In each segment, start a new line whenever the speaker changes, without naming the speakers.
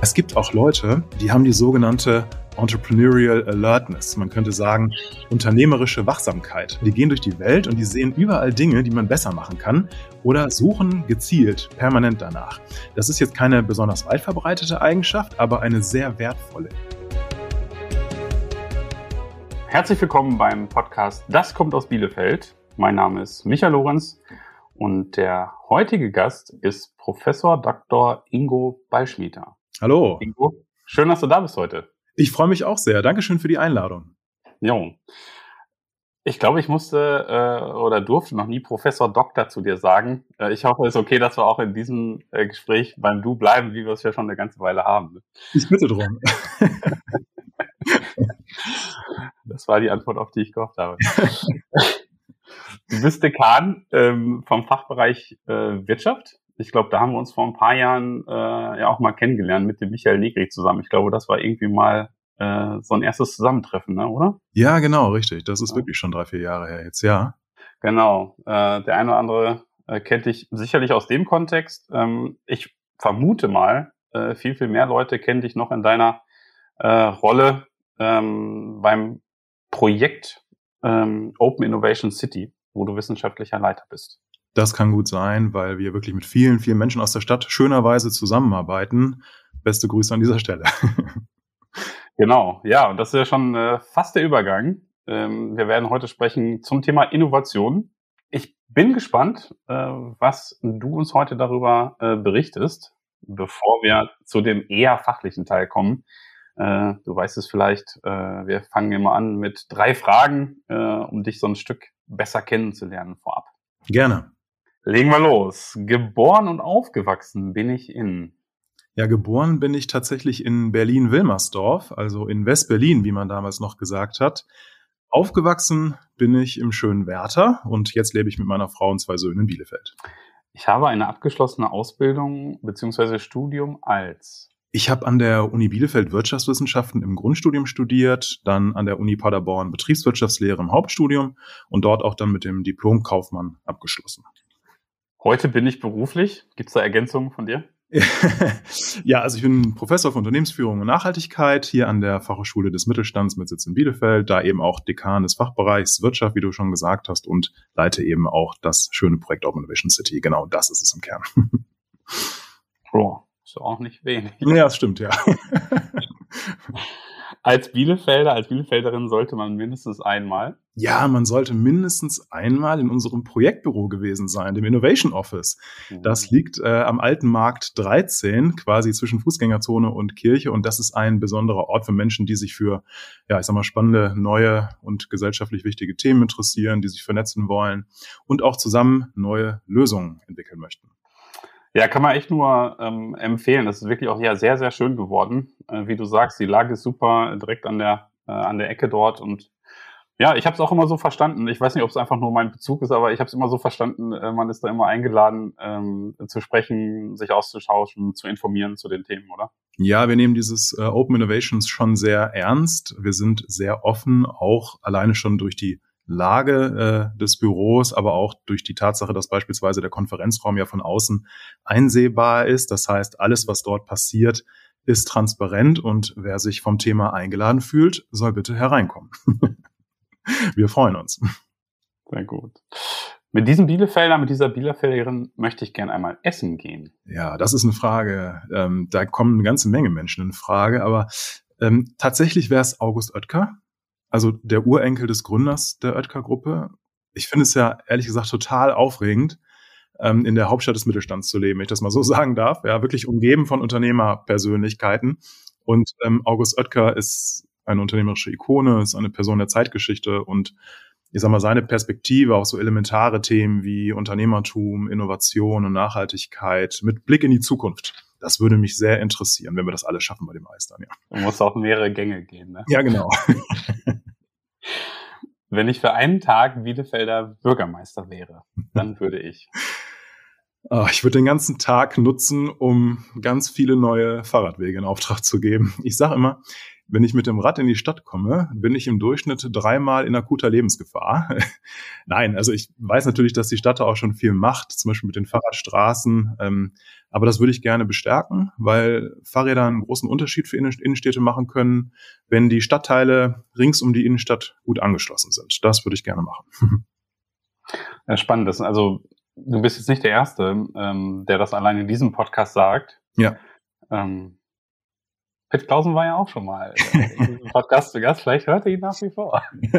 Es gibt auch Leute, die haben die sogenannte Entrepreneurial Alertness. Man könnte sagen, unternehmerische Wachsamkeit. Die gehen durch die Welt und die sehen überall Dinge, die man besser machen kann oder suchen gezielt permanent danach. Das ist jetzt keine besonders weit verbreitete Eigenschaft, aber eine sehr wertvolle.
Herzlich willkommen beim Podcast Das kommt aus Bielefeld. Mein Name ist Michael Lorenz und der heutige Gast ist Professor Dr. Ingo Beischmieter.
Hallo.
Ingo, schön, dass du da bist heute.
Ich freue mich auch sehr. Dankeschön für die Einladung.
Jo. Ich glaube, ich musste äh, oder durfte noch nie Professor Doktor zu dir sagen. Äh, ich hoffe, es ist okay, dass wir auch in diesem äh, Gespräch beim Du bleiben, wie wir es ja schon eine ganze Weile haben.
Ich bitte drum.
das war die Antwort, auf die ich gehofft habe. du bist Dekan ähm, vom Fachbereich äh, Wirtschaft ich glaube, da haben wir uns vor ein paar Jahren äh, ja auch mal kennengelernt mit dem Michael Negri zusammen. Ich glaube, das war irgendwie mal äh, so ein erstes Zusammentreffen, ne, oder?
Ja, genau, richtig. Das ist ja. wirklich schon drei, vier Jahre her jetzt, ja.
Genau. Äh, der eine oder andere äh, kennt dich sicherlich aus dem Kontext. Ähm, ich vermute mal, äh, viel, viel mehr Leute kennen dich noch in deiner äh, Rolle ähm, beim Projekt ähm, Open Innovation City, wo du wissenschaftlicher Leiter bist.
Das kann gut sein, weil wir wirklich mit vielen, vielen Menschen aus der Stadt schönerweise zusammenarbeiten. Beste Grüße an dieser Stelle.
Genau, ja, und das ist ja schon äh, fast der Übergang. Ähm, wir werden heute sprechen zum Thema Innovation. Ich bin gespannt, äh, was du uns heute darüber äh, berichtest, bevor wir zu dem eher fachlichen Teil kommen. Äh, du weißt es vielleicht, äh, wir fangen immer an mit drei Fragen, äh, um dich so ein Stück besser kennenzulernen vorab.
Gerne.
Legen wir los. Geboren und aufgewachsen bin ich in.
Ja, geboren bin ich tatsächlich in Berlin-Wilmersdorf, also in West-Berlin, wie man damals noch gesagt hat. Aufgewachsen bin ich im schönen Werther und jetzt lebe ich mit meiner Frau und zwei Söhnen in Bielefeld.
Ich habe eine abgeschlossene Ausbildung bzw. Studium als.
Ich habe an der Uni Bielefeld Wirtschaftswissenschaften im Grundstudium studiert, dann an der Uni Paderborn Betriebswirtschaftslehre im Hauptstudium und dort auch dann mit dem Diplom Kaufmann abgeschlossen.
Heute bin ich beruflich. Gibt es da Ergänzungen von dir?
ja, also ich bin Professor für Unternehmensführung und Nachhaltigkeit hier an der Fachhochschule des Mittelstands mit Sitz in Bielefeld, da eben auch Dekan des Fachbereichs Wirtschaft, wie du schon gesagt hast, und leite eben auch das schöne Projekt Open Innovation City. Genau das ist es im Kern.
Boah, ist auch nicht wenig.
Ja, das stimmt, ja.
als Bielefelder, als Bielefelderin sollte man mindestens einmal.
Ja, man sollte mindestens einmal in unserem Projektbüro gewesen sein, dem Innovation Office. Mhm. Das liegt äh, am Alten Markt 13, quasi zwischen Fußgängerzone und Kirche. Und das ist ein besonderer Ort für Menschen, die sich für, ja, ich sag mal, spannende, neue und gesellschaftlich wichtige Themen interessieren, die sich vernetzen wollen und auch zusammen neue Lösungen entwickeln möchten.
Ja, kann man echt nur ähm, empfehlen. Das ist wirklich auch ja sehr, sehr schön geworden. Äh, wie du sagst, die Lage ist super, direkt an der, äh, an der Ecke dort. Und ja, ich habe es auch immer so verstanden. Ich weiß nicht, ob es einfach nur mein Bezug ist, aber ich habe es immer so verstanden, äh, man ist da immer eingeladen, ähm, zu sprechen, sich auszutauschen, zu informieren zu den Themen, oder?
Ja, wir nehmen dieses äh, Open Innovations schon sehr ernst. Wir sind sehr offen, auch alleine schon durch die Lage äh, des Büros, aber auch durch die Tatsache, dass beispielsweise der Konferenzraum ja von außen einsehbar ist. Das heißt, alles, was dort passiert, ist transparent und wer sich vom Thema eingeladen fühlt, soll bitte hereinkommen. Wir freuen uns.
Sehr gut. Mit diesem Bielefelder, mit dieser Bielefelderin möchte ich gerne einmal essen gehen.
Ja, das ist eine Frage. Ähm, da kommen eine ganze Menge Menschen in Frage, aber ähm, tatsächlich wäre es August Oetker also der Urenkel des Gründers der Oetker-Gruppe. Ich finde es ja ehrlich gesagt total aufregend, ähm, in der Hauptstadt des Mittelstands zu leben, wenn ich das mal so sagen darf. Ja, wirklich umgeben von Unternehmerpersönlichkeiten. Und ähm, August Oetker ist eine unternehmerische Ikone, ist eine Person der Zeitgeschichte und ich sag mal, seine Perspektive auf so elementare Themen wie Unternehmertum, Innovation und Nachhaltigkeit mit Blick in die Zukunft das würde mich sehr interessieren, wenn wir das alles schaffen bei dem Eis dann, ja.
Du musst auch mehrere Gänge gehen, ne?
Ja, genau.
wenn ich für einen Tag Bielefelder Bürgermeister wäre, dann würde ich.
Ah, ich würde den ganzen Tag nutzen, um ganz viele neue Fahrradwege in Auftrag zu geben. Ich sage immer, wenn ich mit dem Rad in die Stadt komme, bin ich im Durchschnitt dreimal in akuter Lebensgefahr. Nein, also ich weiß natürlich, dass die Stadt da auch schon viel macht, zum Beispiel mit den Fahrradstraßen. Ähm, aber das würde ich gerne bestärken, weil Fahrräder einen großen Unterschied für Innenstädte machen können, wenn die Stadtteile rings um die Innenstadt gut angeschlossen sind. Das würde ich gerne machen.
Ja, spannend. Das, also du bist jetzt nicht der Erste, ähm, der das allein in diesem Podcast sagt.
Ja.
Ähm, Pitt Klausen war ja auch schon mal im Podcast zu Gast. Vielleicht hört er ihn nach wie vor.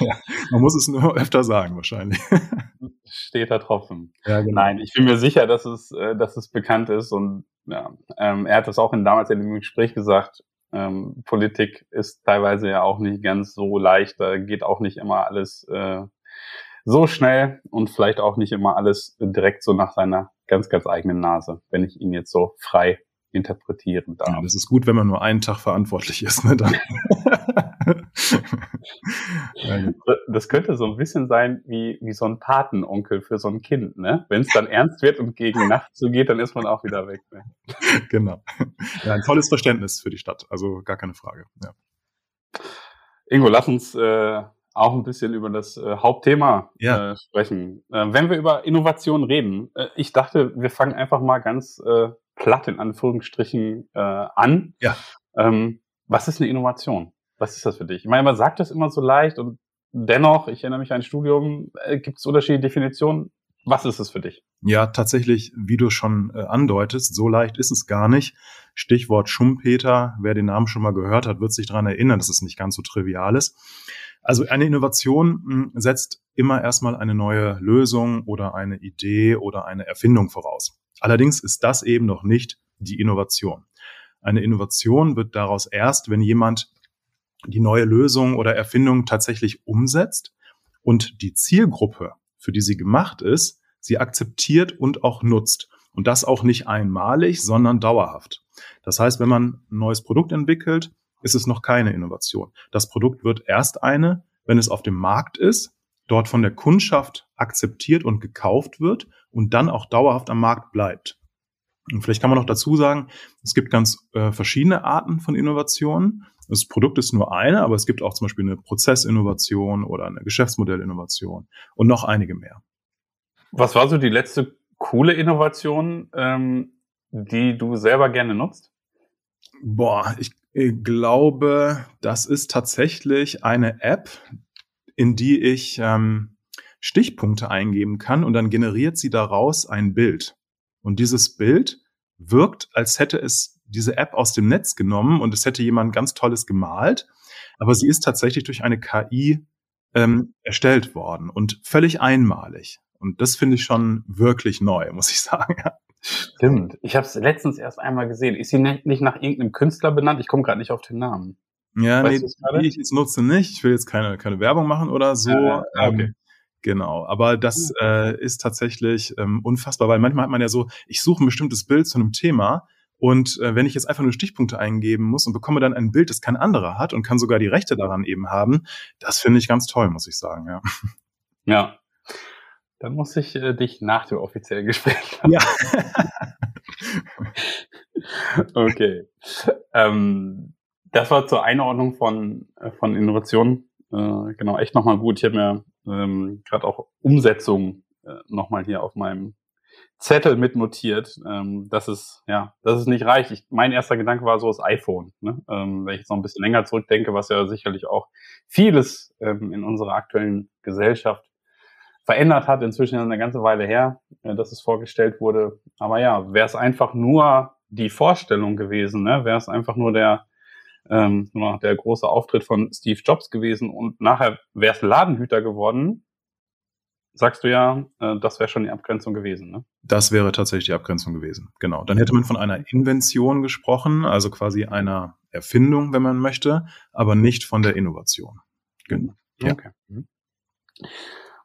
ja, man muss es nur öfter sagen, wahrscheinlich.
Steht da Tropfen. Ja, genau. Nein, ich bin mir sicher, dass es, äh, dass es bekannt ist und ja, ähm, er hat das auch in, damals in dem Gespräch gesagt. Ähm, Politik ist teilweise ja auch nicht ganz so leicht. Da geht auch nicht immer alles äh, so schnell und vielleicht auch nicht immer alles direkt so nach seiner ganz, ganz eigenen Nase, wenn ich ihn jetzt so frei interpretieren darf.
Ja, das ist gut, wenn man nur einen Tag verantwortlich ist. Ne, dann.
das könnte so ein bisschen sein wie, wie so ein Patenonkel für so ein Kind. Ne? Wenn es dann ernst wird und gegen Nacht zugeht, dann ist man auch wieder weg. Ne?
Genau. Ja, ein tolles Verständnis für die Stadt. Also gar keine Frage. Ja.
Ingo, lass uns äh, auch ein bisschen über das äh, Hauptthema ja. äh, sprechen. Äh, wenn wir über Innovation reden, äh, ich dachte, wir fangen einfach mal ganz äh, platt in Anführungsstrichen äh, an.
Ja.
Ähm, was ist eine Innovation? Was ist das für dich? Ich meine, man sagt das immer so leicht und dennoch, ich erinnere mich an ein Studium, äh, gibt es unterschiedliche Definitionen. Was ist es für dich?
Ja, tatsächlich, wie du schon äh, andeutest, so leicht ist es gar nicht. Stichwort Schumpeter, wer den Namen schon mal gehört hat, wird sich daran erinnern, dass es nicht ganz so trivial ist. Also eine Innovation mh, hm, setzt immer erstmal eine neue Lösung oder eine Idee oder eine Erfindung voraus. Allerdings ist das eben noch nicht die Innovation. Eine Innovation wird daraus erst, wenn jemand die neue Lösung oder Erfindung tatsächlich umsetzt und die Zielgruppe, für die sie gemacht ist, sie akzeptiert und auch nutzt. Und das auch nicht einmalig, sondern dauerhaft. Das heißt, wenn man ein neues Produkt entwickelt, ist es noch keine Innovation. Das Produkt wird erst eine, wenn es auf dem Markt ist dort von der Kundschaft akzeptiert und gekauft wird und dann auch dauerhaft am Markt bleibt. Und vielleicht kann man noch dazu sagen, es gibt ganz äh, verschiedene Arten von Innovationen. Das Produkt ist nur eine, aber es gibt auch zum Beispiel eine Prozessinnovation oder eine Geschäftsmodellinnovation und noch einige mehr.
Was war so die letzte coole Innovation, ähm, die du selber gerne nutzt?
Boah, ich glaube, das ist tatsächlich eine App, in die ich ähm, Stichpunkte eingeben kann und dann generiert sie daraus ein Bild. Und dieses Bild wirkt, als hätte es diese App aus dem Netz genommen und es hätte jemand ganz Tolles gemalt, aber sie ist tatsächlich durch eine KI ähm, erstellt worden und völlig einmalig. Und das finde ich schon wirklich neu, muss ich sagen.
Stimmt. Ich habe es letztens erst einmal gesehen. Ist sie nicht nach irgendeinem Künstler benannt? Ich komme gerade nicht auf den Namen.
Ja, weißt nee, die ich jetzt nutze nicht. Ich will jetzt keine, keine Werbung machen oder so. Ja, okay. Ähm, genau, aber das äh, ist tatsächlich ähm, unfassbar, weil manchmal hat man ja so, ich suche ein bestimmtes Bild zu einem Thema und äh, wenn ich jetzt einfach nur Stichpunkte eingeben muss und bekomme dann ein Bild, das kein anderer hat und kann sogar die Rechte daran eben haben, das finde ich ganz toll, muss ich sagen, ja.
Ja. Dann muss ich äh, dich nach dem offiziellen Gespräch. Haben.
Ja.
okay. Ähm, das war zur Einordnung von, äh, von Innovationen. Äh, genau, echt nochmal gut. Ich habe mir ähm, gerade auch Umsetzung äh, nochmal hier auf meinem Zettel mitnotiert, ähm, dass es ja, dass es nicht reicht. Ich, mein erster Gedanke war so das iPhone. Ne? Ähm, wenn ich jetzt noch ein bisschen länger zurückdenke, was ja sicherlich auch vieles ähm, in unserer aktuellen Gesellschaft verändert hat. Inzwischen eine ganze Weile her, äh, dass es vorgestellt wurde. Aber ja, wäre es einfach nur die Vorstellung gewesen, ne? wäre es einfach nur der ähm, der große Auftritt von Steve Jobs gewesen und nachher wäre es Ladenhüter geworden, sagst du ja, äh, das wäre schon die Abgrenzung gewesen. Ne?
Das wäre tatsächlich die Abgrenzung gewesen, genau. Dann hätte man von einer Invention gesprochen, also quasi einer Erfindung, wenn man möchte, aber nicht von der Innovation.
Genau. Ja. Okay.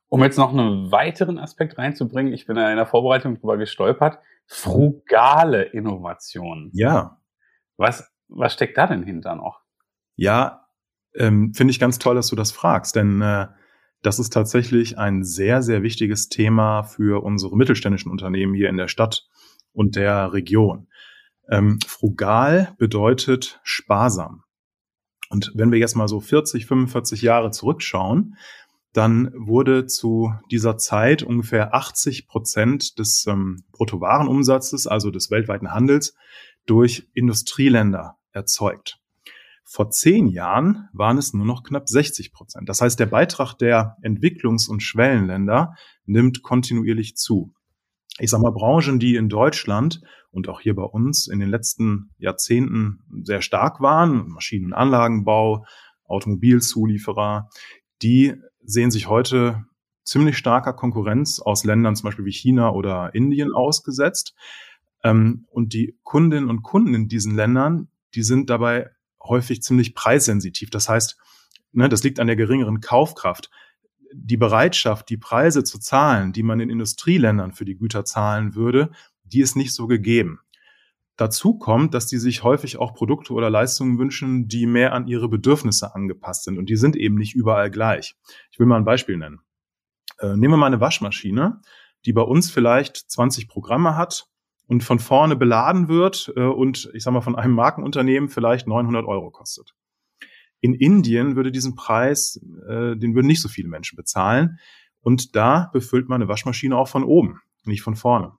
Um jetzt noch einen weiteren Aspekt reinzubringen, ich bin in der Vorbereitung darüber gestolpert, frugale Innovation.
Ja.
Was was steckt da denn hinter noch?
Ja, ähm, finde ich ganz toll, dass du das fragst, denn äh, das ist tatsächlich ein sehr, sehr wichtiges Thema für unsere mittelständischen Unternehmen hier in der Stadt und der Region. Ähm, frugal bedeutet sparsam. Und wenn wir jetzt mal so 40, 45 Jahre zurückschauen, dann wurde zu dieser Zeit ungefähr 80 Prozent des ähm, Bruttowarenumsatzes, also des weltweiten Handels, durch Industrieländer erzeugt. Vor zehn Jahren waren es nur noch knapp 60 Prozent. Das heißt, der Beitrag der Entwicklungs- und Schwellenländer nimmt kontinuierlich zu. Ich sage mal, Branchen, die in Deutschland und auch hier bei uns in den letzten Jahrzehnten sehr stark waren, Maschinen- und Anlagenbau, Automobilzulieferer, die sehen sich heute ziemlich starker Konkurrenz aus Ländern zum Beispiel wie China oder Indien ausgesetzt. Ähm, und die Kundinnen und Kunden in diesen Ländern, die sind dabei häufig ziemlich preissensitiv. Das heißt, ne, das liegt an der geringeren Kaufkraft. Die Bereitschaft, die Preise zu zahlen, die man in Industrieländern für die Güter zahlen würde, die ist nicht so gegeben. Dazu kommt, dass die sich häufig auch Produkte oder Leistungen wünschen, die mehr an ihre Bedürfnisse angepasst sind. Und die sind eben nicht überall gleich. Ich will mal ein Beispiel nennen. Äh, nehmen wir mal eine Waschmaschine, die bei uns vielleicht 20 Programme hat und von vorne beladen wird äh, und ich sage mal von einem Markenunternehmen vielleicht 900 Euro kostet. In Indien würde diesen Preis, äh, den würden nicht so viele Menschen bezahlen. Und da befüllt man eine Waschmaschine auch von oben, nicht von vorne.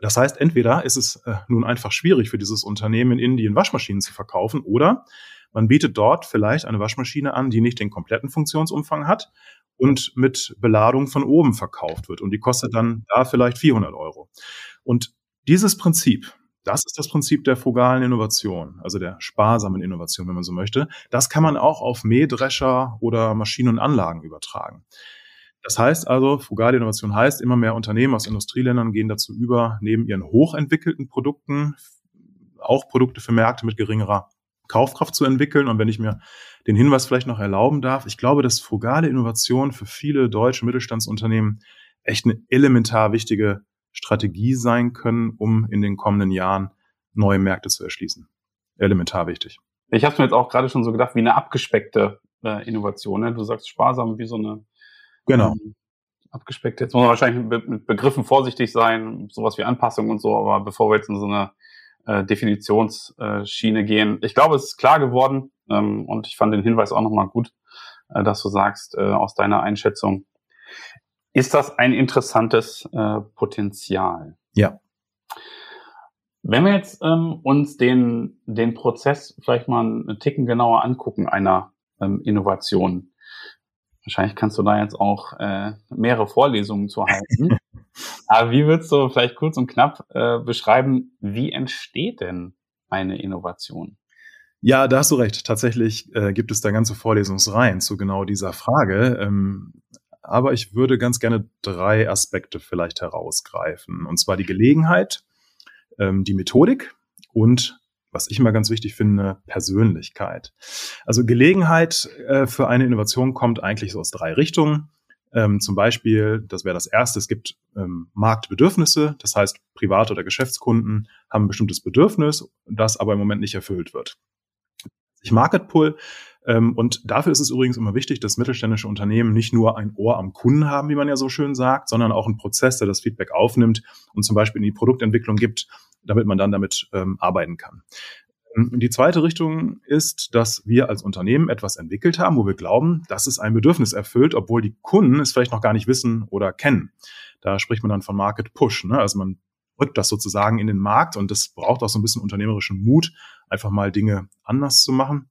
Das heißt, entweder ist es äh, nun einfach schwierig für dieses Unternehmen in Indien Waschmaschinen zu verkaufen oder man bietet dort vielleicht eine Waschmaschine an, die nicht den kompletten Funktionsumfang hat und mit Beladung von oben verkauft wird. Und die kostet dann da vielleicht 400 Euro. Und dieses Prinzip, das ist das Prinzip der frugalen Innovation, also der sparsamen Innovation, wenn man so möchte. Das kann man auch auf Mähdrescher oder Maschinen und Anlagen übertragen. Das heißt also, frugale Innovation heißt, immer mehr Unternehmen aus Industrieländern gehen dazu über, neben ihren hochentwickelten Produkten auch Produkte für Märkte mit geringerer Kaufkraft zu entwickeln. Und wenn ich mir den Hinweis vielleicht noch erlauben darf, ich glaube, dass frugale Innovation für viele deutsche Mittelstandsunternehmen echt eine elementar wichtige Strategie sein können, um in den kommenden Jahren neue Märkte zu erschließen. Elementar wichtig.
Ich habe mir jetzt auch gerade schon so gedacht, wie eine abgespeckte äh, Innovation. Ne? Du sagst sparsam, wie so eine
genau.
Ähm, abgespeckt. Jetzt muss man wahrscheinlich mit Begriffen vorsichtig sein, sowas wie Anpassung und so, aber bevor wir jetzt in so eine äh, Definitionsschiene gehen, ich glaube, es ist klar geworden ähm, und ich fand den Hinweis auch nochmal gut, äh, dass du sagst, äh, aus deiner Einschätzung, ist das ein interessantes äh, Potenzial.
Ja.
Wenn wir jetzt ähm, uns den, den Prozess vielleicht mal einen Ticken genauer angucken, einer ähm, Innovation. Wahrscheinlich kannst du da jetzt auch äh, mehrere Vorlesungen zu halten. Aber wie würdest du vielleicht kurz und knapp äh, beschreiben, wie entsteht denn eine Innovation?
Ja, da hast du recht. Tatsächlich äh, gibt es da ganze Vorlesungsreihen zu genau dieser Frage. Ähm, aber ich würde ganz gerne drei Aspekte vielleicht herausgreifen. Und zwar die Gelegenheit, ähm, die Methodik und was ich immer ganz wichtig finde, Persönlichkeit. Also Gelegenheit äh, für eine Innovation kommt eigentlich so aus drei Richtungen. Ähm, zum Beispiel, das wäre das erste, es gibt ähm, Marktbedürfnisse, das heißt, Privat- oder Geschäftskunden haben ein bestimmtes Bedürfnis, das aber im Moment nicht erfüllt wird. Ich Market Pull und dafür ist es übrigens immer wichtig, dass mittelständische Unternehmen nicht nur ein Ohr am Kunden haben, wie man ja so schön sagt, sondern auch einen Prozess, der das Feedback aufnimmt und zum Beispiel in die Produktentwicklung gibt, damit man dann damit ähm, arbeiten kann. Ähm, die zweite Richtung ist, dass wir als Unternehmen etwas entwickelt haben, wo wir glauben, dass es ein Bedürfnis erfüllt, obwohl die Kunden es vielleicht noch gar nicht wissen oder kennen. Da spricht man dann von Market Push. Ne? Also man rückt das sozusagen in den Markt und das braucht auch so ein bisschen unternehmerischen Mut, einfach mal Dinge anders zu machen.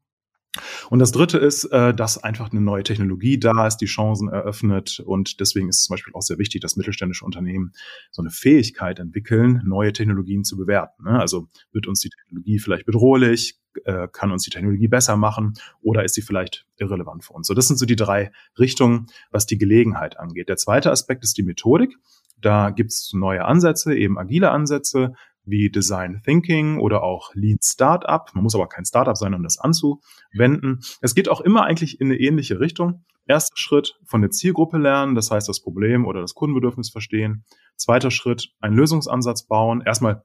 Und das Dritte ist, äh, dass einfach eine neue Technologie da ist, die Chancen eröffnet. Und deswegen ist es zum Beispiel auch sehr wichtig, dass mittelständische Unternehmen so eine Fähigkeit entwickeln, neue Technologien zu bewerten. Ne? Also wird uns die Technologie vielleicht bedrohlich, äh, kann uns die Technologie besser machen oder ist sie vielleicht irrelevant für uns? So, das sind so die drei Richtungen, was die Gelegenheit angeht. Der zweite Aspekt ist die Methodik. Da gibt's neue Ansätze, eben agile Ansätze, wie Design Thinking oder auch Lean Startup. Man muss aber kein Startup sein, um das anzuwenden. Es geht auch immer eigentlich in eine ähnliche Richtung. Erster Schritt von der Zielgruppe lernen, das heißt das Problem oder das Kundenbedürfnis verstehen. Zweiter Schritt, einen Lösungsansatz bauen. Erstmal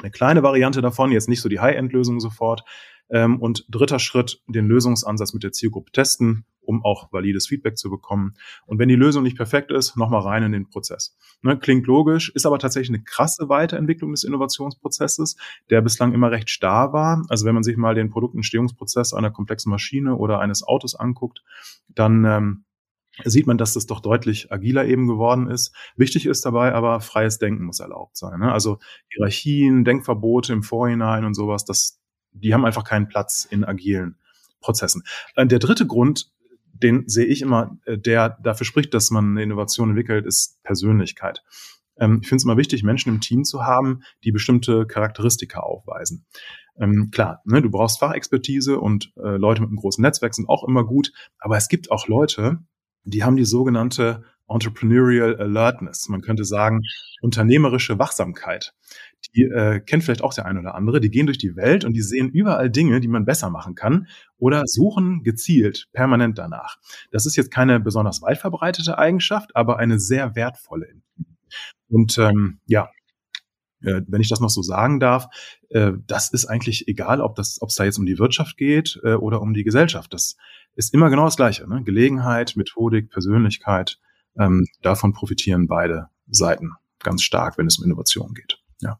eine kleine Variante davon, jetzt nicht so die High-End-Lösung sofort. Ähm, und dritter Schritt, den Lösungsansatz mit der Zielgruppe testen um auch valides Feedback zu bekommen. Und wenn die Lösung nicht perfekt ist, nochmal rein in den Prozess. Ne, klingt logisch, ist aber tatsächlich eine krasse Weiterentwicklung des Innovationsprozesses, der bislang immer recht starr war. Also wenn man sich mal den Produktentstehungsprozess einer komplexen Maschine oder eines Autos anguckt, dann ähm, sieht man, dass das doch deutlich agiler eben geworden ist. Wichtig ist dabei aber, freies Denken muss erlaubt sein. Ne? Also Hierarchien, Denkverbote im Vorhinein und sowas, das, die haben einfach keinen Platz in agilen Prozessen. Äh, der dritte Grund, den sehe ich immer, äh, der dafür spricht, dass man eine Innovation entwickelt, ist Persönlichkeit. Ähm, ich finde es immer wichtig, Menschen im Team zu haben, die bestimmte Charakteristika aufweisen. Ähm, klar, ne, du brauchst Fachexpertise und äh, Leute mit einem großen Netzwerk sind auch immer gut, aber es gibt auch Leute, die haben die sogenannte Entrepreneurial Alertness. Man könnte sagen, unternehmerische Wachsamkeit. Die äh, kennt vielleicht auch der eine oder andere. Die gehen durch die Welt und die sehen überall Dinge, die man besser machen kann oder suchen gezielt permanent danach. Das ist jetzt keine besonders weit verbreitete Eigenschaft, aber eine sehr wertvolle. Und ähm, ja, äh, wenn ich das noch so sagen darf, äh, das ist eigentlich egal, ob das, ob es da jetzt um die Wirtschaft geht äh, oder um die Gesellschaft. Das ist immer genau das Gleiche. Ne? Gelegenheit, Methodik, Persönlichkeit, ähm, davon profitieren beide Seiten ganz stark, wenn es um Innovation geht. Ja.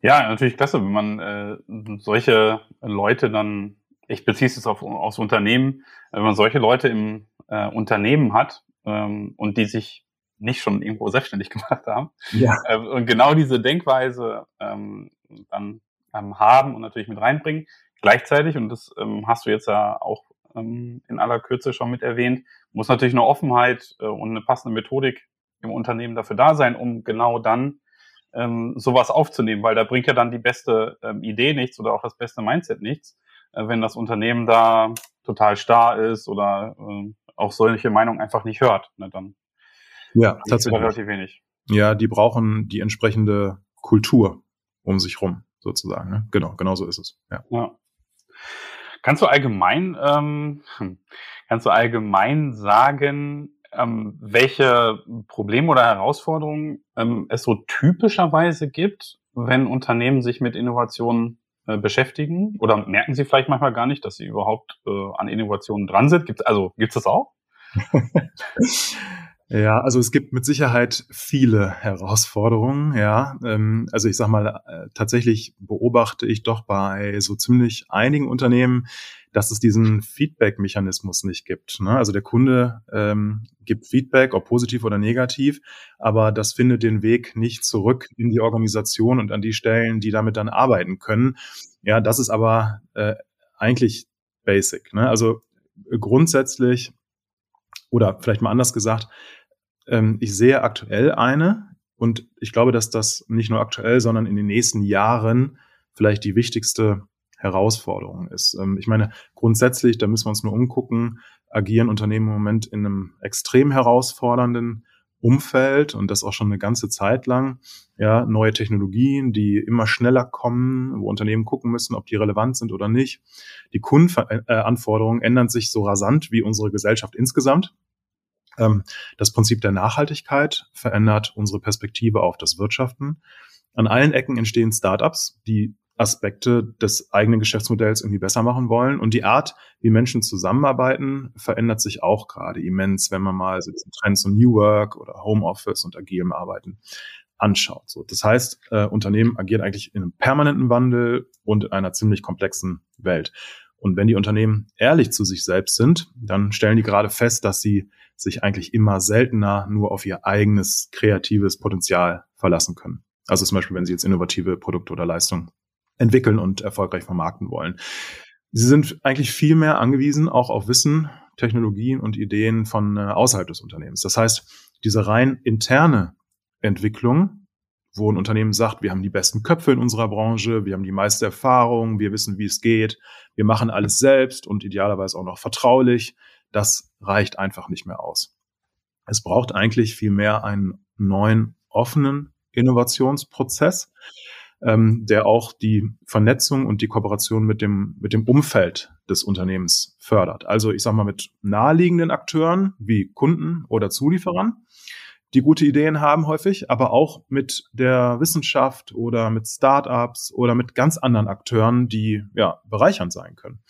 Ja, natürlich klasse, wenn man äh, solche Leute dann, ich beziehe es jetzt auf, aufs Unternehmen, wenn man solche Leute im äh, Unternehmen hat ähm, und die sich nicht schon irgendwo selbstständig gemacht haben. Ja. Äh, und genau diese Denkweise ähm, dann ähm, haben und natürlich mit reinbringen. Gleichzeitig, und das ähm, hast du jetzt ja auch ähm, in aller Kürze schon mit erwähnt, muss natürlich eine Offenheit äh, und eine passende Methodik im Unternehmen dafür da sein, um genau dann ähm, sowas aufzunehmen, weil da bringt ja dann die beste ähm, Idee nichts oder auch das beste Mindset nichts, äh, wenn das Unternehmen da total starr ist oder äh, auch solche Meinungen einfach nicht hört. Ne, dann
ja, tatsächlich. relativ wenig. Ja, die brauchen die entsprechende Kultur um sich rum, sozusagen. Ne? Genau, genau so ist es. Ja. ja.
Kannst du allgemein, ähm, kannst du allgemein sagen, ähm, welche Probleme oder Herausforderungen ähm, es so typischerweise gibt, wenn Unternehmen sich mit Innovationen äh, beschäftigen? Oder merken sie vielleicht manchmal gar nicht, dass sie überhaupt äh, an Innovationen dran sind? Gibt's, also gibt es das auch?
Ja, also es gibt mit Sicherheit viele Herausforderungen, ja. Ähm, also ich sag mal, äh, tatsächlich beobachte ich doch bei so ziemlich einigen Unternehmen, dass es diesen Feedback-Mechanismus nicht gibt. Ne? Also der Kunde ähm, gibt Feedback, ob positiv oder negativ, aber das findet den Weg nicht zurück in die Organisation und an die Stellen, die damit dann arbeiten können. Ja, das ist aber äh, eigentlich basic. Ne? Also grundsätzlich oder vielleicht mal anders gesagt, ähm, ich sehe aktuell eine und ich glaube, dass das nicht nur aktuell, sondern in den nächsten Jahren vielleicht die wichtigste Herausforderung ist. Ähm, ich meine, grundsätzlich, da müssen wir uns nur umgucken, agieren Unternehmen im Moment in einem extrem herausfordernden Umfeld und das auch schon eine ganze Zeit lang. Ja, neue Technologien, die immer schneller kommen, wo Unternehmen gucken müssen, ob die relevant sind oder nicht. Die Kundenanforderungen ändern sich so rasant wie unsere Gesellschaft insgesamt. Ähm, das Prinzip der Nachhaltigkeit verändert unsere Perspektive auf das Wirtschaften. An allen Ecken entstehen Startups, die Aspekte des eigenen Geschäftsmodells irgendwie besser machen wollen. Und die Art, wie Menschen zusammenarbeiten, verändert sich auch gerade immens, wenn man mal so Trends und New Work oder Homeoffice und agilem Arbeiten anschaut. So, das heißt, äh, Unternehmen agieren eigentlich in einem permanenten Wandel und in einer ziemlich komplexen Welt. Und wenn die Unternehmen ehrlich zu sich selbst sind, dann stellen die gerade fest, dass sie sich eigentlich immer seltener nur auf ihr eigenes kreatives Potenzial verlassen können. Also zum Beispiel, wenn sie jetzt innovative Produkte oder Leistungen entwickeln und erfolgreich vermarkten wollen. Sie sind eigentlich viel mehr angewiesen auch auf Wissen, Technologien und Ideen von äh, außerhalb des Unternehmens. Das heißt, diese rein interne Entwicklung, wo ein Unternehmen sagt, wir haben die besten Köpfe in unserer Branche, wir haben die meiste Erfahrung, wir wissen, wie es geht, wir machen alles selbst und idealerweise auch noch vertraulich, das reicht einfach nicht mehr aus. Es braucht eigentlich viel mehr einen neuen, offenen Innovationsprozess, ähm, der auch die Vernetzung und die Kooperation mit dem, mit dem Umfeld des Unternehmens fördert. Also ich sage mal mit naheliegenden Akteuren wie Kunden oder Zulieferern, die gute Ideen haben häufig, aber auch mit der Wissenschaft oder mit Startups oder mit ganz anderen Akteuren, die ja bereichernd sein können.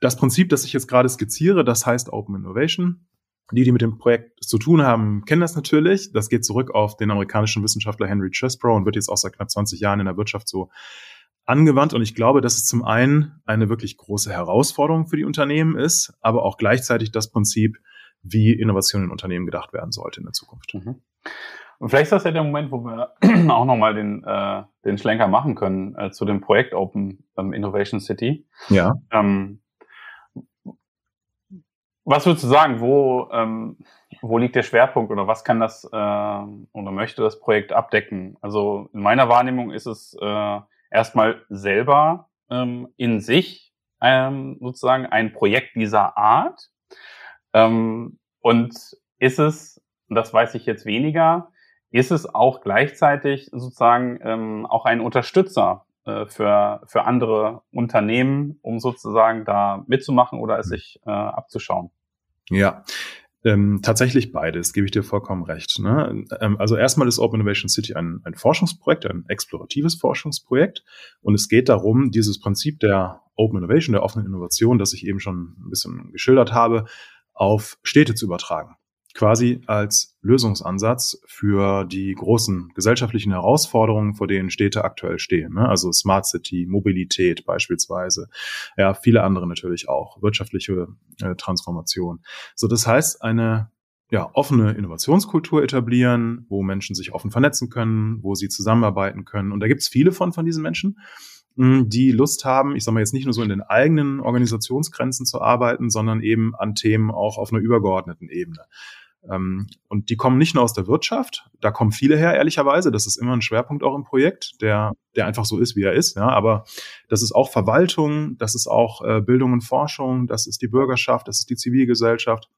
das Prinzip, das ich jetzt gerade skizziere, das heißt Open Innovation. Die, die mit dem Projekt zu tun haben, kennen das natürlich. Das geht zurück auf den amerikanischen Wissenschaftler Henry Chesbrough und wird jetzt auch seit knapp 20 Jahren in der Wirtschaft so angewandt. Und ich glaube, dass es zum einen eine wirklich große Herausforderung für die Unternehmen ist, aber auch gleichzeitig das Prinzip, wie Innovation in Unternehmen gedacht werden sollte in der Zukunft. Mhm.
Und vielleicht ist das ja der Moment, wo wir auch nochmal den, äh, den Schlenker machen können äh, zu dem Projekt Open ähm, Innovation City.
Ja. Ähm,
was würdest du sagen, wo, ähm, wo liegt der Schwerpunkt oder was kann das äh, oder möchte das Projekt abdecken? Also in meiner Wahrnehmung ist es äh, erstmal selber ähm, in sich ähm, sozusagen ein Projekt dieser Art. Ähm, und ist es, das weiß ich jetzt weniger, ist es auch gleichzeitig sozusagen ähm, auch ein Unterstützer äh, für, für andere Unternehmen, um sozusagen da mitzumachen oder es sich äh, abzuschauen?
Ja, ähm, tatsächlich beides, gebe ich dir vollkommen recht. Ne? Ähm, also erstmal ist Open Innovation City ein, ein Forschungsprojekt, ein exploratives Forschungsprojekt. Und es geht darum, dieses Prinzip der Open Innovation, der offenen Innovation, das ich eben schon ein bisschen geschildert habe, auf Städte zu übertragen quasi als Lösungsansatz für die großen gesellschaftlichen Herausforderungen, vor denen Städte aktuell stehen. Ne? Also Smart City, Mobilität beispielsweise, ja, viele andere natürlich auch, wirtschaftliche äh, Transformation. So, das heißt, eine ja, offene Innovationskultur etablieren, wo Menschen sich offen vernetzen können, wo sie zusammenarbeiten können. Und da gibt es viele von, von diesen Menschen die Lust haben, ich sage mal jetzt nicht nur so in den eigenen Organisationsgrenzen zu arbeiten, sondern eben an Themen auch auf einer übergeordneten Ebene. Ähm, und die kommen nicht nur aus der Wirtschaft, da kommen viele her, ehrlicherweise. Das ist immer ein Schwerpunkt auch im Projekt, der, der einfach so ist, wie er ist. Ja, aber das ist auch Verwaltung, das ist auch äh, Bildung und Forschung, das ist die Bürgerschaft, das ist die Zivilgesellschaft.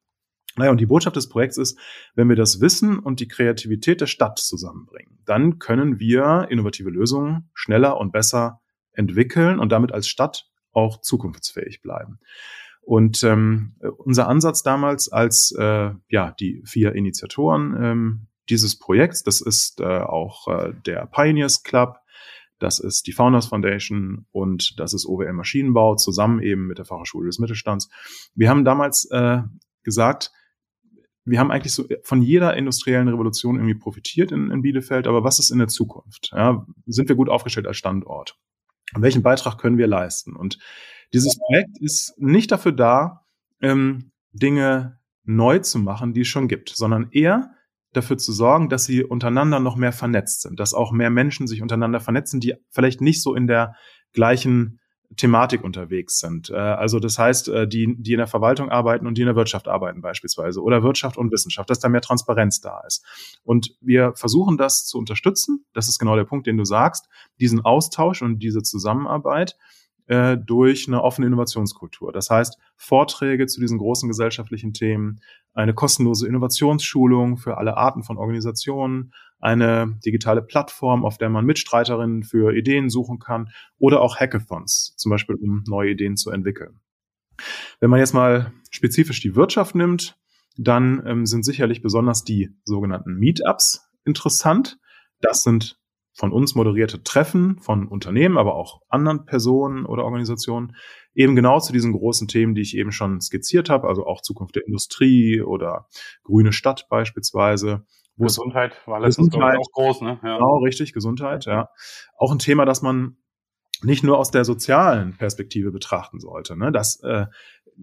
Naja, und die Botschaft des Projekts ist, wenn wir das Wissen und die Kreativität der Stadt zusammenbringen, dann können wir innovative Lösungen schneller und besser entwickeln und damit als Stadt auch zukunftsfähig bleiben. Und ähm, unser Ansatz damals als äh, ja die vier Initiatoren ähm, dieses Projekts, das ist äh, auch äh, der Pioneers Club, das ist die Founders Foundation und das ist OWL Maschinenbau zusammen eben mit der Fachhochschule des Mittelstands. Wir haben damals äh, gesagt, wir haben eigentlich so von jeder industriellen Revolution irgendwie profitiert in, in Bielefeld, aber was ist in der Zukunft? Ja, sind wir gut aufgestellt als Standort? Welchen Beitrag können wir leisten? Und dieses Projekt ist nicht dafür da, ähm, Dinge neu zu machen, die es schon gibt, sondern eher dafür zu sorgen, dass sie untereinander noch mehr vernetzt sind, dass auch mehr Menschen sich untereinander vernetzen, die vielleicht nicht so in der gleichen Thematik unterwegs sind. Äh, also das heißt, äh, die, die in der Verwaltung arbeiten und die in der Wirtschaft arbeiten beispielsweise oder Wirtschaft und Wissenschaft, dass da mehr Transparenz da ist. Und wir versuchen das zu unterstützen. Das ist genau der Punkt, den du sagst, diesen Austausch und diese Zusammenarbeit äh, durch eine offene Innovationskultur. Das heißt, Vorträge zu diesen großen gesellschaftlichen Themen, eine kostenlose Innovationsschulung für alle Arten von Organisationen, eine digitale Plattform, auf der man Mitstreiterinnen für Ideen suchen kann oder auch Hackathons, zum Beispiel um neue Ideen zu entwickeln. Wenn man jetzt mal spezifisch die Wirtschaft nimmt, dann ähm, sind sicherlich besonders die sogenannten Meetups interessant. Das sind von uns moderierte Treffen von Unternehmen, aber auch anderen Personen oder Organisationen, eben genau zu diesen großen Themen, die ich eben schon skizziert habe, also auch Zukunft der Industrie oder grüne Stadt beispielsweise.
Gesundheit war letztens Gesundheit, auch groß, ne?
Ja. Genau, richtig, Gesundheit, ja. Auch ein Thema, das man nicht nur aus der sozialen Perspektive betrachten sollte. Ne? Das äh,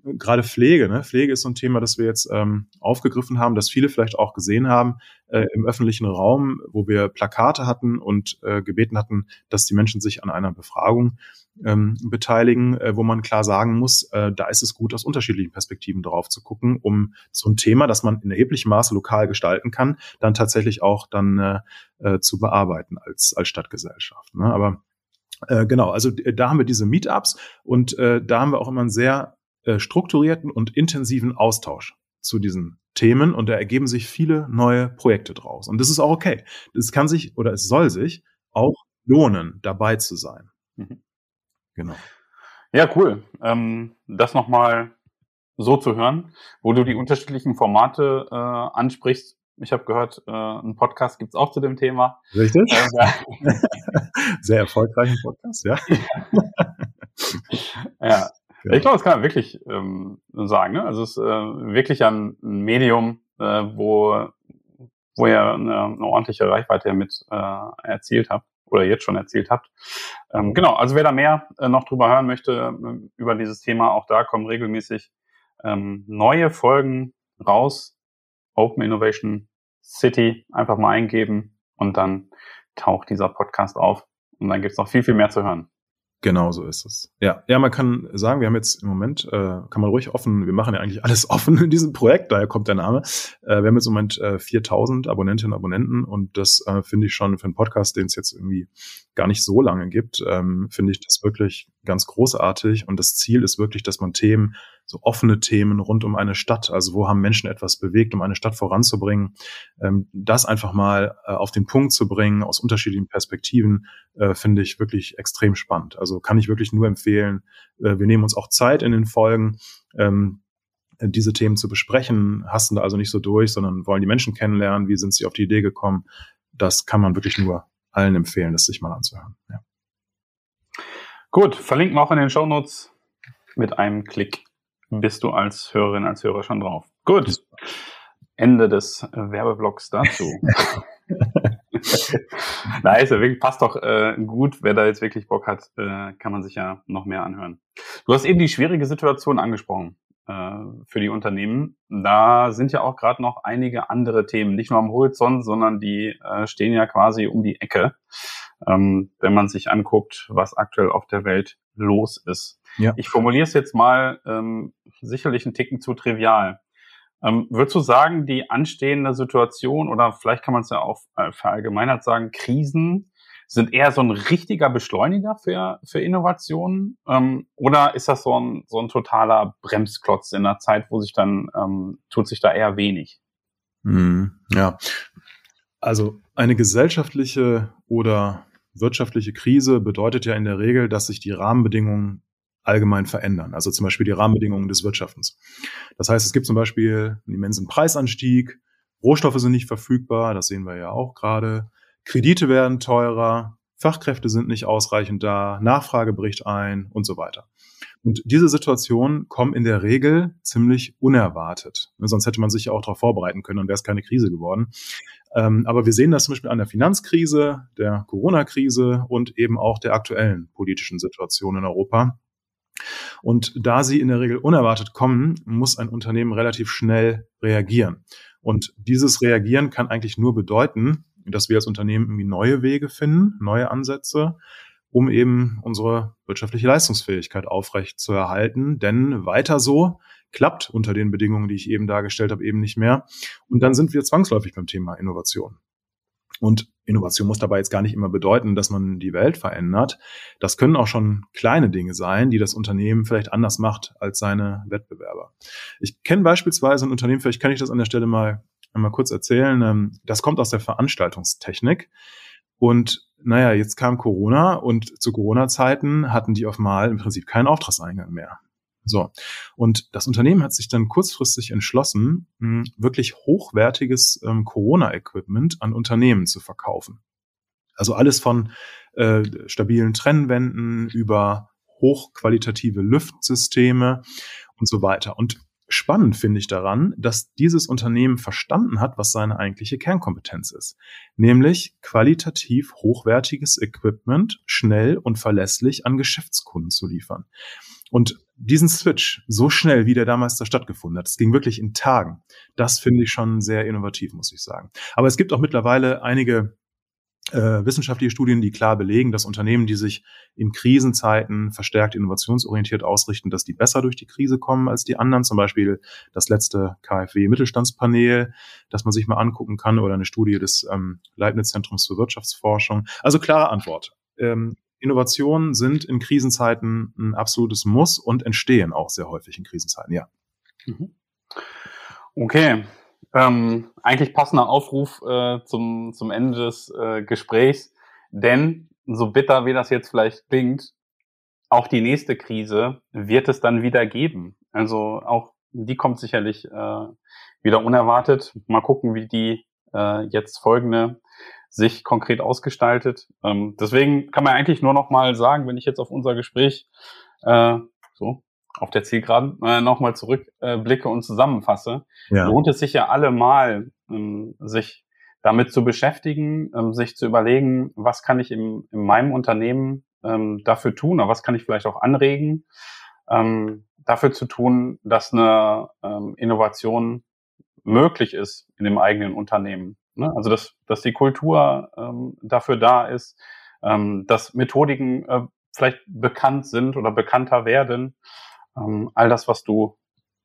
gerade Pflege, ne? Pflege ist so ein Thema, das wir jetzt ähm, aufgegriffen haben, das viele vielleicht auch gesehen haben äh, im öffentlichen Raum, wo wir Plakate hatten und äh, gebeten hatten, dass die Menschen sich an einer Befragung ähm, beteiligen, äh, wo man klar sagen muss, äh, da ist es gut, aus unterschiedlichen Perspektiven drauf zu gucken, um so ein Thema, das man in erheblichem Maße lokal gestalten kann, dann tatsächlich auch dann äh, äh, zu bearbeiten als, als Stadtgesellschaft. Ne? Aber äh, genau, also da haben wir diese Meetups und äh, da haben wir auch immer einen sehr äh, strukturierten und intensiven Austausch zu diesen Themen und da ergeben sich viele neue Projekte draus. Und das ist auch okay. Es kann sich oder es soll sich auch lohnen, dabei zu sein. Mhm.
Genau. Ja, cool. Ähm, das nochmal so zu hören, wo du die unterschiedlichen Formate äh, ansprichst. Ich habe gehört, äh, einen Podcast gibt's auch zu dem Thema.
Richtig. Äh, Sehr erfolgreichen Podcast, ja.
ja, Genau. Ich glaube, das kann man wirklich ähm, sagen. Ne? Also es ist äh, wirklich ein Medium, äh, wo, wo ihr eine, eine ordentliche Reichweite mit äh, erzielt habt oder jetzt schon erzählt habt. Ähm, genau, also wer da mehr äh, noch drüber hören möchte, äh, über dieses Thema, auch da kommen regelmäßig ähm, neue Folgen raus. Open Innovation City einfach mal eingeben und dann taucht dieser Podcast auf. Und dann gibt's noch viel, viel mehr zu hören.
Genau so ist es. Ja, ja, man kann sagen, wir haben jetzt im Moment, äh, kann man ruhig offen, wir machen ja eigentlich alles offen in diesem Projekt, daher kommt der Name. Äh, wir haben jetzt im Moment äh, 4000 Abonnentinnen und Abonnenten und das äh, finde ich schon für einen Podcast, den es jetzt irgendwie gar nicht so lange gibt, ähm, finde ich das wirklich ganz großartig und das Ziel ist wirklich, dass man Themen so offene Themen rund um eine Stadt, also wo haben Menschen etwas bewegt, um eine Stadt voranzubringen, ähm, das einfach mal äh, auf den Punkt zu bringen aus unterschiedlichen Perspektiven, äh, finde ich wirklich extrem spannend. Also kann ich wirklich nur empfehlen. Äh, wir nehmen uns auch Zeit in den Folgen. Ähm, diese Themen zu besprechen, hasten da also nicht so durch, sondern wollen die Menschen kennenlernen, wie sind sie auf die Idee gekommen. Das kann man wirklich nur allen empfehlen, das sich mal anzuhören. Ja.
Gut, verlinken wir auch in den Show Notes mit einem Klick bist du als Hörerin, als Hörer schon drauf. Gut. Ende des Werbeblocks dazu. nice, wirklich passt doch äh, gut. Wer da jetzt wirklich Bock hat, äh, kann man sich ja noch mehr anhören. Du hast eben die schwierige Situation angesprochen äh, für die Unternehmen. Da sind ja auch gerade noch einige andere Themen, nicht nur am Horizont, sondern die äh, stehen ja quasi um die Ecke, ähm, wenn man sich anguckt, was aktuell auf der Welt los ist. Ja. Ich formuliere es jetzt mal ähm, sicherlich ein Ticken zu trivial. Ähm, würdest du sagen, die anstehende Situation oder vielleicht kann man es ja auch äh, verallgemeinert sagen, Krisen sind eher so ein richtiger Beschleuniger für, für Innovationen? Ähm, oder ist das so ein, so ein totaler Bremsklotz in der Zeit, wo sich dann ähm, tut sich da eher wenig?
Hm, ja, also eine gesellschaftliche oder wirtschaftliche Krise bedeutet ja in der Regel, dass sich die Rahmenbedingungen allgemein verändern. Also zum Beispiel die Rahmenbedingungen des Wirtschaftens. Das heißt, es gibt zum Beispiel einen immensen Preisanstieg, Rohstoffe sind nicht verfügbar, das sehen wir ja auch gerade. Kredite werden teurer, Fachkräfte sind nicht ausreichend da, Nachfrage bricht ein und so weiter. Und diese Situationen kommen in der Regel ziemlich unerwartet. Sonst hätte man sich ja auch darauf vorbereiten können, dann wäre es keine Krise geworden. Ähm, aber wir sehen das zum Beispiel an der Finanzkrise, der Corona-Krise und eben auch der aktuellen politischen Situation in Europa. Und da sie in der Regel unerwartet kommen, muss ein Unternehmen relativ schnell reagieren. Und dieses Reagieren kann eigentlich nur bedeuten, dass wir als Unternehmen irgendwie neue Wege finden, neue Ansätze, um eben unsere wirtschaftliche Leistungsfähigkeit aufrecht zu erhalten. Denn weiter so klappt unter den Bedingungen, die ich eben dargestellt habe, eben nicht mehr. Und dann sind wir zwangsläufig beim Thema Innovation. Und Innovation muss dabei jetzt gar nicht immer bedeuten, dass man die Welt verändert. Das können auch schon kleine Dinge sein, die das Unternehmen vielleicht anders macht als seine Wettbewerber. Ich kenne beispielsweise ein Unternehmen, vielleicht kann ich das an der Stelle mal einmal kurz erzählen. Ähm, das kommt aus der Veranstaltungstechnik. Und naja, jetzt kam Corona und zu Corona-Zeiten hatten die auf Mal im Prinzip keinen Auftragseingang mehr. So. Und das Unternehmen hat sich dann kurzfristig entschlossen, wirklich hochwertiges ähm, Corona-Equipment an Unternehmen zu verkaufen. Also alles von äh, stabilen Trennwänden über hochqualitative Lüftsysteme und so weiter. Und spannend finde ich daran, dass dieses Unternehmen verstanden hat, was seine eigentliche Kernkompetenz ist. Nämlich qualitativ hochwertiges Equipment schnell und verlässlich an Geschäftskunden zu liefern. Und diesen Switch so schnell, wie der damals da stattgefunden hat, es ging wirklich in Tagen. Das finde ich schon sehr innovativ, muss ich sagen. Aber es gibt auch mittlerweile einige äh, wissenschaftliche Studien, die klar belegen, dass Unternehmen, die sich in Krisenzeiten verstärkt innovationsorientiert ausrichten, dass die besser durch die Krise kommen als die anderen. Zum Beispiel das letzte KfW-Mittelstandspanel, das man sich mal angucken kann, oder eine Studie des ähm, Leibniz-Zentrums für Wirtschaftsforschung. Also klare Antwort. Ähm, Innovationen sind in Krisenzeiten ein absolutes Muss und entstehen auch sehr häufig in Krisenzeiten, ja. Mhm.
Okay. Ähm, eigentlich passender Aufruf äh, zum, zum Ende des äh, Gesprächs, denn so bitter wie das jetzt vielleicht klingt, auch die nächste Krise wird es dann wieder geben. Also auch die kommt sicherlich äh, wieder unerwartet. Mal gucken, wie die äh, jetzt folgende sich konkret ausgestaltet. Ähm, deswegen kann man eigentlich nur noch mal sagen, wenn ich jetzt auf unser Gespräch äh, so auf der Zielgeraden äh, nochmal zurückblicke äh, und zusammenfasse, ja. lohnt es sich ja allemal, ähm, sich damit zu beschäftigen, ähm, sich zu überlegen, was kann ich im, in meinem Unternehmen ähm, dafür tun, oder was kann ich vielleicht auch anregen, ähm, dafür zu tun, dass eine ähm, Innovation möglich ist in dem eigenen Unternehmen. Ne? Also dass, dass die Kultur ähm, dafür da ist, ähm, dass Methodiken äh, vielleicht bekannt sind oder bekannter werden. Ähm, all das, was du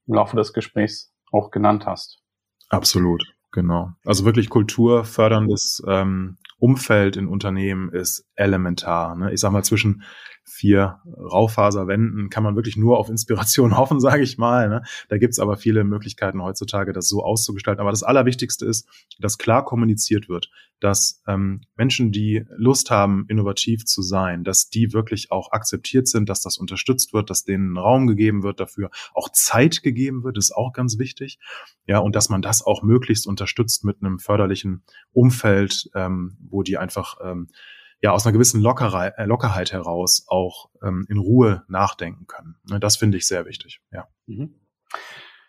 im Laufe des Gesprächs auch genannt hast.
Absolut. Genau. Also wirklich kulturförderndes ähm, Umfeld in Unternehmen ist elementar. Ne? Ich sag mal, zwischen vier Raufaserwänden kann man wirklich nur auf Inspiration hoffen, sage ich mal. Ne? Da gibt's aber viele Möglichkeiten heutzutage, das so auszugestalten. Aber das Allerwichtigste ist, dass klar kommuniziert wird, dass ähm, Menschen, die Lust haben, innovativ zu sein, dass die wirklich auch akzeptiert sind, dass das unterstützt wird, dass denen Raum gegeben wird dafür, auch Zeit gegeben wird, ist auch ganz wichtig. Ja, und dass man das auch möglichst unterstützt mit einem förderlichen Umfeld, ähm, wo die einfach ähm, ja aus einer gewissen Lockerei, äh, Lockerheit heraus auch ähm, in Ruhe nachdenken können. Ne, das finde ich sehr wichtig. Ja.
Mhm.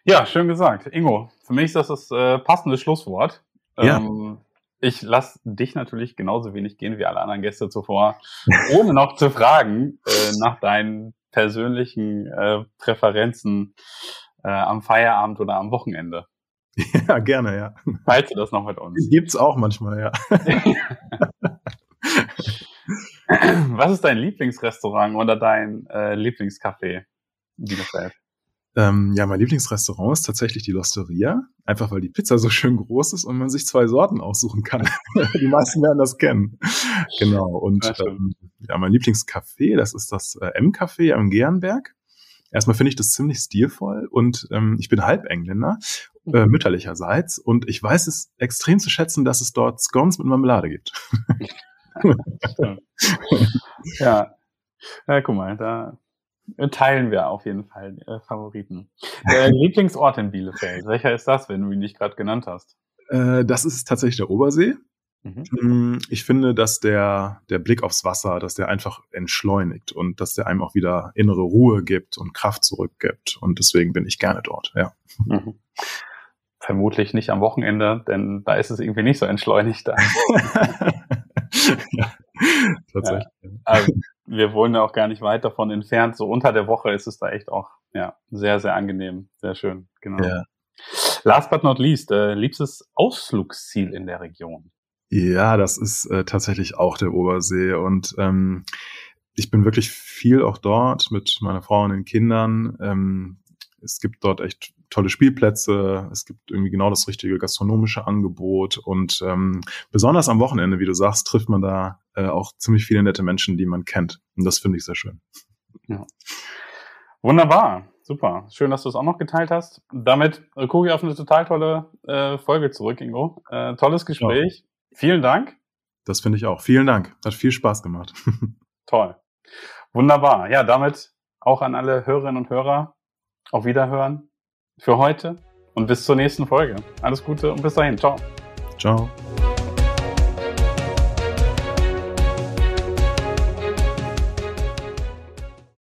Ja, schön gesagt. Ingo, für mich ist das das äh, passende Schlusswort. Ja. Ähm, ich lasse dich natürlich genauso wenig gehen wie alle anderen Gäste zuvor, ohne noch zu fragen äh, nach deinen persönlichen äh, Präferenzen äh, am Feierabend oder am Wochenende.
Ja, gerne, ja.
Falls du das noch mit uns.
Gibt's auch manchmal, ja.
Was ist dein Lieblingsrestaurant oder dein äh, Lieblingscafé in Bielefeld?
Ähm, ja, mein Lieblingsrestaurant ist tatsächlich die Losteria. Einfach weil die Pizza so schön groß ist und man sich zwei Sorten aussuchen kann. die meisten werden das kennen. Genau. Und ja, ähm, ja mein Lieblingscafé, das ist das äh, M-Café am Gernberg. Erstmal finde ich das ziemlich stilvoll und ähm, ich bin halb Engländer, äh, mütterlicherseits, und ich weiß es extrem zu schätzen, dass es dort Scones mit Marmelade gibt.
ja. ja, guck mal, da teilen wir auf jeden Fall äh, Favoriten. Der Lieblingsort in Bielefeld, welcher ist das, wenn du ihn nicht gerade genannt hast?
Äh, das ist tatsächlich der Obersee. Mhm. Mm, ich finde, dass der, der Blick aufs Wasser, dass der einfach entschleunigt und dass der einem auch wieder innere Ruhe gibt und Kraft zurückgibt. Und deswegen bin ich gerne dort, ja. Mhm.
Vermutlich nicht am Wochenende, denn da ist es irgendwie nicht so entschleunigt. ja, tatsächlich. Ja. Also, wir wohnen ja auch gar nicht weit davon entfernt. So unter der Woche ist es da echt auch ja, sehr, sehr angenehm. Sehr schön. Genau. Ja. Last but not least, äh, liebstes Ausflugsziel in der Region.
Ja, das ist äh, tatsächlich auch der Obersee. Und ähm, ich bin wirklich viel auch dort mit meiner Frau und den Kindern. Ähm, es gibt dort echt tolle Spielplätze, es gibt irgendwie genau das richtige gastronomische Angebot und ähm, besonders am Wochenende, wie du sagst, trifft man da äh, auch ziemlich viele nette Menschen, die man kennt. Und das finde ich sehr schön.
Ja. Wunderbar, super. Schön, dass du es auch noch geteilt hast. Damit äh, gucke ich auf eine total tolle äh, Folge zurück, Ingo. Äh, tolles Gespräch. Ja. Vielen Dank.
Das finde ich auch. Vielen Dank. Hat viel Spaß gemacht.
Toll. Wunderbar. Ja, damit auch an alle Hörerinnen und Hörer. Auf Wiederhören für heute und bis zur nächsten Folge. Alles Gute und bis dahin. Ciao.
Ciao.